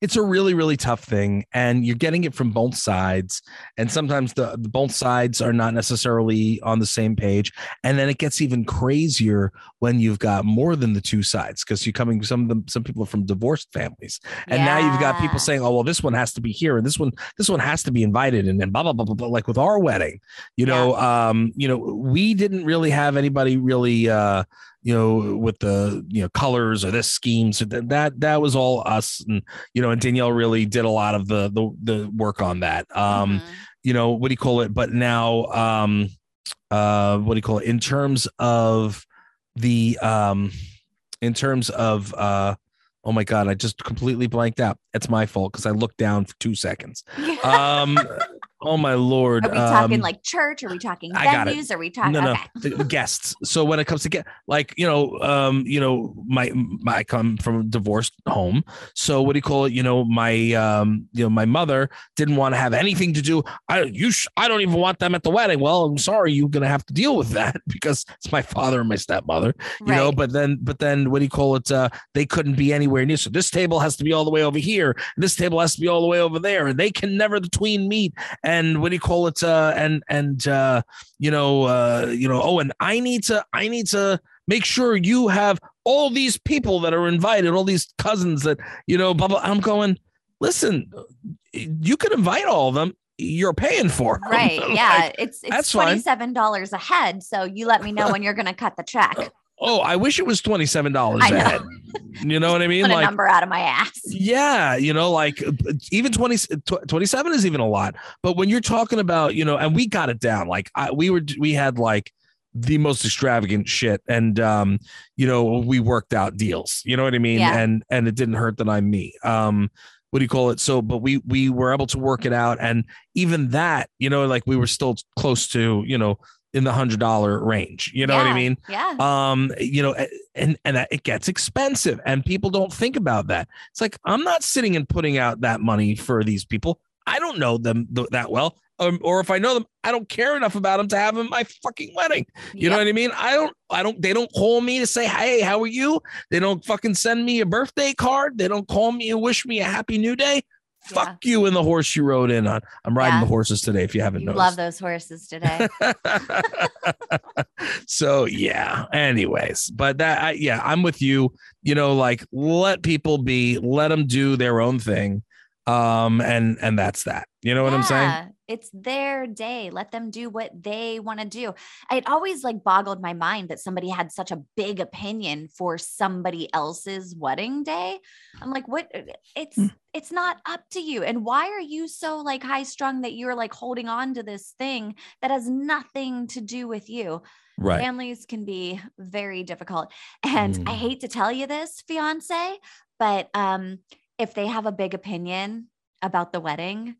It's a really, really tough thing. And you're getting it from both sides. And sometimes the, the, both sides are not necessarily on the same page. And then it gets even crazier when you've got more than the two sides, because you're coming some of them, some people are from divorced families. And yeah. now you've got people saying, Oh, well, this one has to be here, and this one, this one has to be invited, and then blah, blah, blah, blah, blah. Like with our wedding, you know, yeah. um, you know, we didn't really have anybody really uh you know, with the you know colors or this scheme. So that that that was all us, and you know, and Danielle really did a lot of the the, the work on that. Um, mm-hmm. you know, what do you call it? But now, um, uh, what do you call it? In terms of the um, in terms of uh, oh my god, I just completely blanked out. It's my fault because I looked down for two seconds. Um, Oh my lord! Are we talking um, like church? Are we talking venues? Are we talking? No, no, okay. guests. So when it comes to get like you know, um, you know, my, my I come from a divorced home. So what do you call it? You know, my um, you know, my mother didn't want to have anything to do. I you sh- I don't even want them at the wedding. Well, I'm sorry, you're gonna have to deal with that because it's my father and my stepmother. You right. know, but then but then what do you call it? Uh, they couldn't be anywhere near. So this table has to be all the way over here. this table has to be all the way over there, and they can never the tween meet and what do you call it? Uh, and and uh, you know, uh, you know, oh, and I need to, I need to make sure you have all these people that are invited, all these cousins that you know, blah blah. I'm going. Listen, you can invite all of them you're paying for. Right. like, yeah. It's it's $27 a head. So you let me know when you're gonna cut the check. Oh, I wish it was twenty seven dollars a head. You know what I mean? Put like, a number out of my ass. Yeah, you know, like even 20, 27 is even a lot. But when you're talking about, you know, and we got it down. Like I, we were, we had like the most extravagant shit, and um, you know, we worked out deals. You know what I mean? Yeah. And and it didn't hurt that I'm me. Um, what do you call it? So, but we we were able to work it out, and even that, you know, like we were still close to, you know, in the hundred dollar range. You know yeah, what I mean? Yeah. Um, you know, and and it gets expensive, and people don't think about that. It's like I'm not sitting and putting out that money for these people. I don't know them th- that well, um, or if I know them, I don't care enough about them to have them my fucking wedding. You yep. know what I mean? I don't, I don't. They don't call me to say, "Hey, how are you?" They don't fucking send me a birthday card. They don't call me and wish me a happy new day. Fuck yeah. you and the horse you rode in on. I'm riding yeah. the horses today. If you haven't you noticed, love those horses today. so yeah. Anyways, but that I, yeah, I'm with you. You know, like let people be, let them do their own thing, um, and and that's that. You know what yeah. I'm saying? It's their day. Let them do what they want to do. It always like boggled my mind that somebody had such a big opinion for somebody else's wedding day. I'm like, what? Uh, it's mm. it's not up to you. And why are you so like high strung that you're like holding on to this thing that has nothing to do with you? Right. Families can be very difficult. And mm. I hate to tell you this, fiance, but um, if they have a big opinion about the wedding,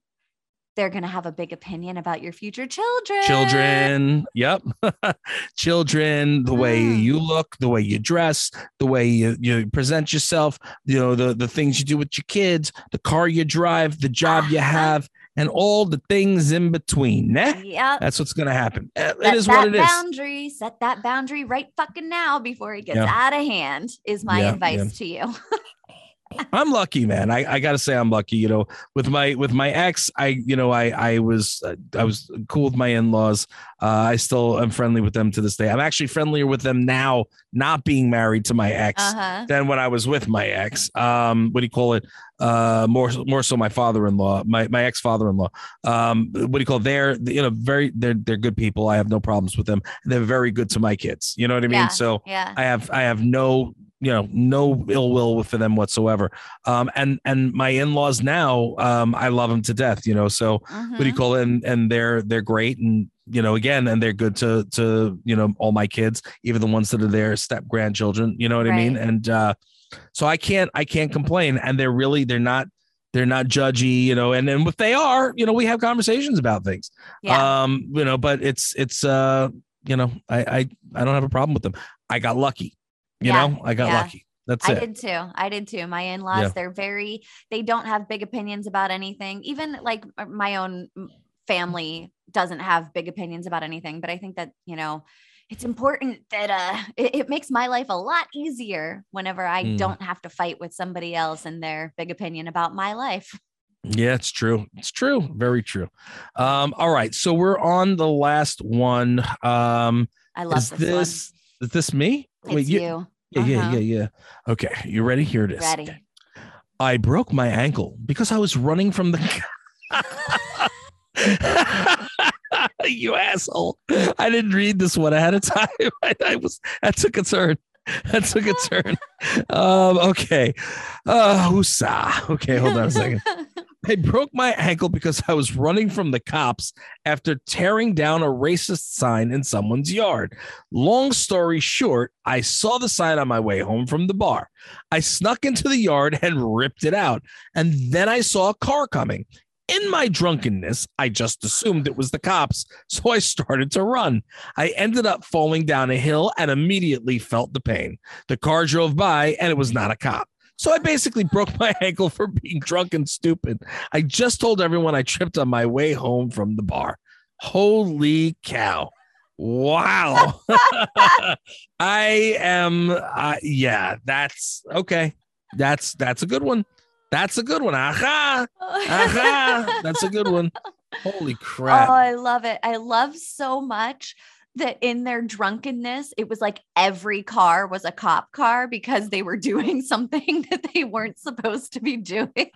they're going to have a big opinion about your future children. Children. Yep. children, the way mm. you look, the way you dress, the way you, you present yourself, you know, the, the things you do with your kids, the car you drive, the job you have, and all the things in between. Yeah. That's what's going to happen. Eh, it is what it is. boundary, set that boundary right fucking now before it gets yeah. out of hand is my yeah, advice yeah. to you. I'm lucky, man. I, I gotta say I'm lucky. You know, with my with my ex, I you know I I was uh, I was cool with my in-laws. Uh, I still am friendly with them to this day. I'm actually friendlier with them now, not being married to my ex, uh-huh. than when I was with my ex. Um, what do you call it? Uh, more more so my father-in-law, my my ex-father-in-law. Um, what do you call? It? They're you know very they're they're good people. I have no problems with them. They're very good to my kids. You know what I mean? Yeah, so yeah. I have I have no you know no ill will for them whatsoever. Um and and my in-laws now um i love them to death you know so what do you mm-hmm. call it? And and they're they're great and you know again and they're good to to you know all my kids even the ones that are their step grandchildren you know what right. i mean? And uh so i can't i can't complain. And they're really they're not they're not judgy you know and and if they are you know we have conversations about things. Yeah. um you know but it's it's uh you know i i i don't have a problem with them. I got lucky you yeah, know, I got yeah. lucky. That's it. I it. did too. I did too. My in-laws, yeah. they're very they don't have big opinions about anything. Even like my own family doesn't have big opinions about anything, but I think that, you know, it's important that uh it, it makes my life a lot easier whenever I Mm. don't have to fight with somebody else and their big opinion about my life. Yeah, it's true. It's true. Very true. Um, all right. So we're on the last one. Um, I love is this, this is this me? It's you- you. Yeah, yeah, Uh-huh. yeah, yeah. Okay, you ready? Here it is. Ready. I broke my ankle because I was running from the. you asshole! I didn't read this one ahead of time. I, I was that took a turn. That took a turn. Um, okay. Uh, whoosah. Okay, hold on a second. I broke my ankle because I was running from the cops after tearing down a racist sign in someone's yard. Long story short, I saw the sign on my way home from the bar. I snuck into the yard and ripped it out. And then I saw a car coming. In my drunkenness, I just assumed it was the cops, so I started to run. I ended up falling down a hill and immediately felt the pain. The car drove by and it was not a cop. So I basically broke my ankle for being drunk and stupid. I just told everyone I tripped on my way home from the bar. Holy cow. Wow. I am uh, yeah, that's okay. That's that's a good one. That's a good one. Aha. Aha. That's a good one. Holy crap. Oh, I love it. I love so much that in their drunkenness, it was like every car was a cop car because they were doing something that they weren't supposed to be doing.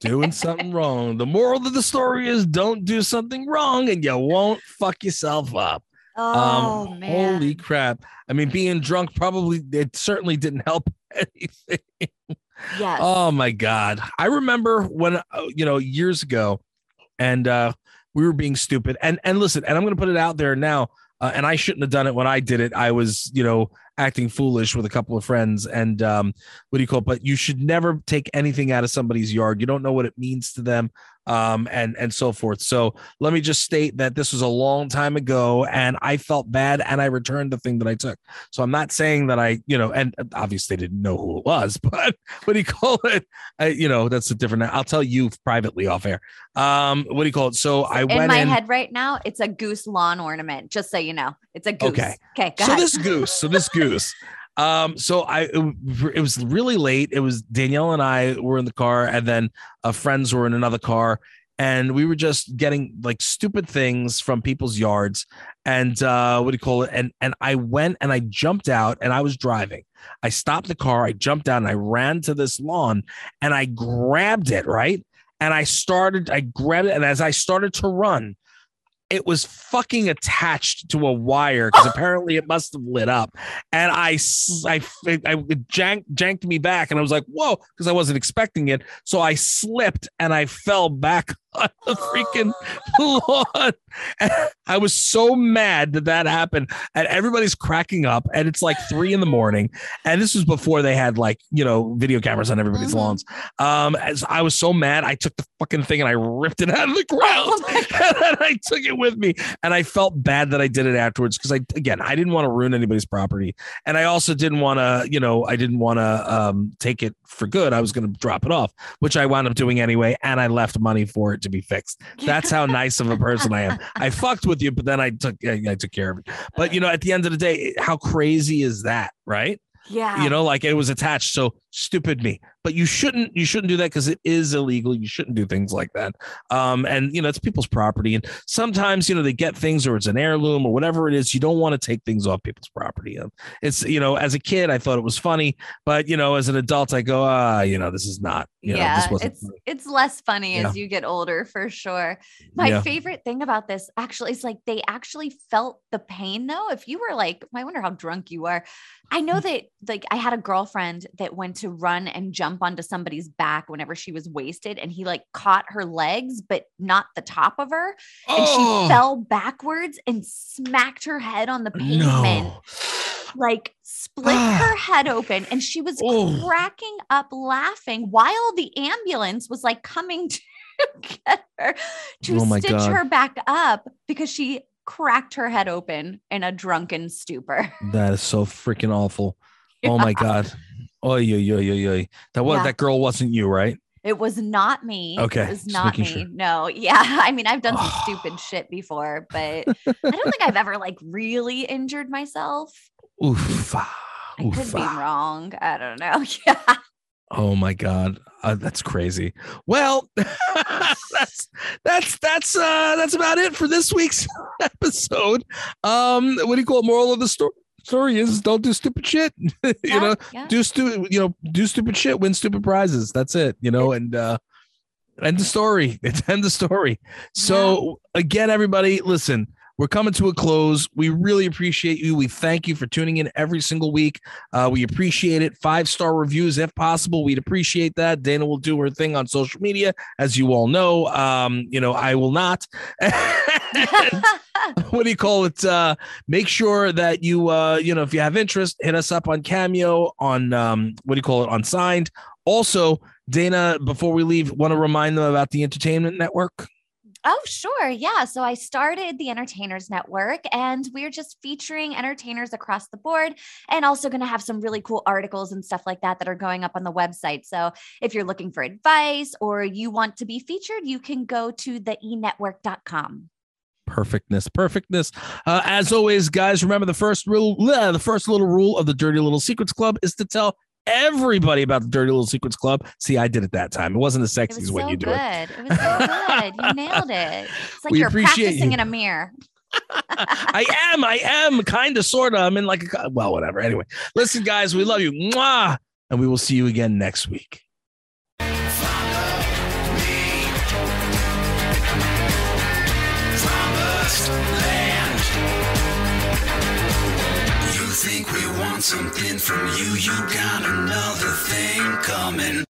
Doing something wrong. The moral of the story is don't do something wrong and you won't fuck yourself up. oh, um, man. holy crap. I mean, being drunk probably it certainly didn't help anything. yes. Oh my god. I remember when uh, you know years ago and uh we were being stupid. And and listen, and I'm going to put it out there now uh, and I shouldn't have done it when I did it. I was, you know, acting foolish with a couple of friends and um what do you call it? But you should never take anything out of somebody's yard. You don't know what it means to them um and and so forth. So, let me just state that this was a long time ago and I felt bad and I returned the thing that I took. So I'm not saying that I, you know, and obviously they didn't know who it was, but what do you call it? I, you know, that's a different. I'll tell you privately off air. Um, what do you call it? So I in went my in. head right now, it's a goose lawn ornament, just so you know. It's a goose. Okay. Okay. So ahead. this goose. So this goose. Um, so I it, it was really late. It was Danielle and I were in the car, and then uh, friends were in another car, and we were just getting like stupid things from people's yards. And uh, what do you call it? And and I went and I jumped out, and I was driving. I stopped the car. I jumped out, and I ran to this lawn, and I grabbed it right. And I started. I grabbed it, and as I started to run, it was fucking attached to a wire because apparently it must have lit up. And I it jank, janked me back, and I was like, "Whoa!" because I wasn't expecting it. So I slipped and I fell back on the freaking lawn. And I was so mad that that happened, and everybody's cracking up. And it's like three in the morning, and this was before they had like you know video cameras on everybody's Mhm. lawns. Um, as I was so mad, I took the fucking thing and I ripped it out of the ground Oh and I took it with me, and I felt bad that I did it afterwards because I again I didn't want to ruin anybody's property, and I also didn't want to you know I didn't want to um, take it for good. I was going to drop it off, which I wound up doing anyway, and I left money for it to be fixed. That's how nice of a person I am. I fucked with you, but then I took I, I took care of it. But you know, at the end of the day, how crazy is that, right? yeah. you know like it was attached so stupid me but you shouldn't you shouldn't do that because it is illegal you shouldn't do things like that um and you know it's people's property and sometimes you know they get things or it's an heirloom or whatever it is you don't want to take things off people's property it's you know as a kid i thought it was funny but you know as an adult i go ah you know this is not you know yeah, this wasn't it's funny. it's less funny Yeah. as you get older for sure. My Yeah. favorite thing about this actually is like they actually felt the pain though. If you were like, I wonder how drunk you are. I Mm. know that like I had a girlfriend that went to run and jump onto somebody's back whenever she was wasted and he like caught her legs but not the top of her and Oh, she fell backwards and smacked her head on the pavement. No. Like split ah. her head open and she was Oh. cracking up laughing while the ambulance was like coming to get her to Oh stitch God. her back up because she cracked her head open in a drunken stupor. that is so freaking awful. Oh my god oh yeah yeah yeah yeah that was Yeah. that girl wasn't you right It was not me. Okay, It was not me. sure. No. Yeah. I mean, I've done some Oh. stupid shit before, but I don't think I've ever like really injured myself. Oof. I could Oof. be wrong. I don't know. Yeah. Oh my god, uh, that's crazy. Well, that's that's that's uh that's about it for this week's episode. Um, what do you call it? Moral of the story? Story is don't do stupid shit. you Yeah, know, yeah. do stupid. You know, do stupid shit. Win stupid prizes. That's it. You know, and uh, end the story. It's end the story. So again, everybody, listen. We're coming to a close. We really appreciate you. We thank you for tuning in every single week. Uh, we appreciate it. Five star reviews, if possible. We'd appreciate that. Dayna will do her thing on social media, as you all know. Um, you know, I will not. what do you call it? Uh, make sure that you, uh, you know, if you have interest, hit us up on Cameo, on um, what do you call it, on Signed. Also, Dayna, before we leave, want to remind them about the Entertainment Network. Oh, sure. Yeah. So I started the Entertainers Network and we're just featuring entertainers across the board and also going to have some really cool articles and stuff like that that are going up on the website. So if you're looking for advice or you want to be featured, you can go to the enetwork.com. perfectness perfectness uh, as always guys remember the first rule uh, the first little rule of the dirty little secrets club is to tell everybody about the dirty little secrets club see i did it that time it wasn't as It sexy was as what so you do good. it It was so good. You nailed it. It's like We you're practicing you. in a mirror. i am i am kind of sort of i'm in like a well whatever anyway listen guys we love you Mwah! and we will see you again next week want something from you? You got another thing coming.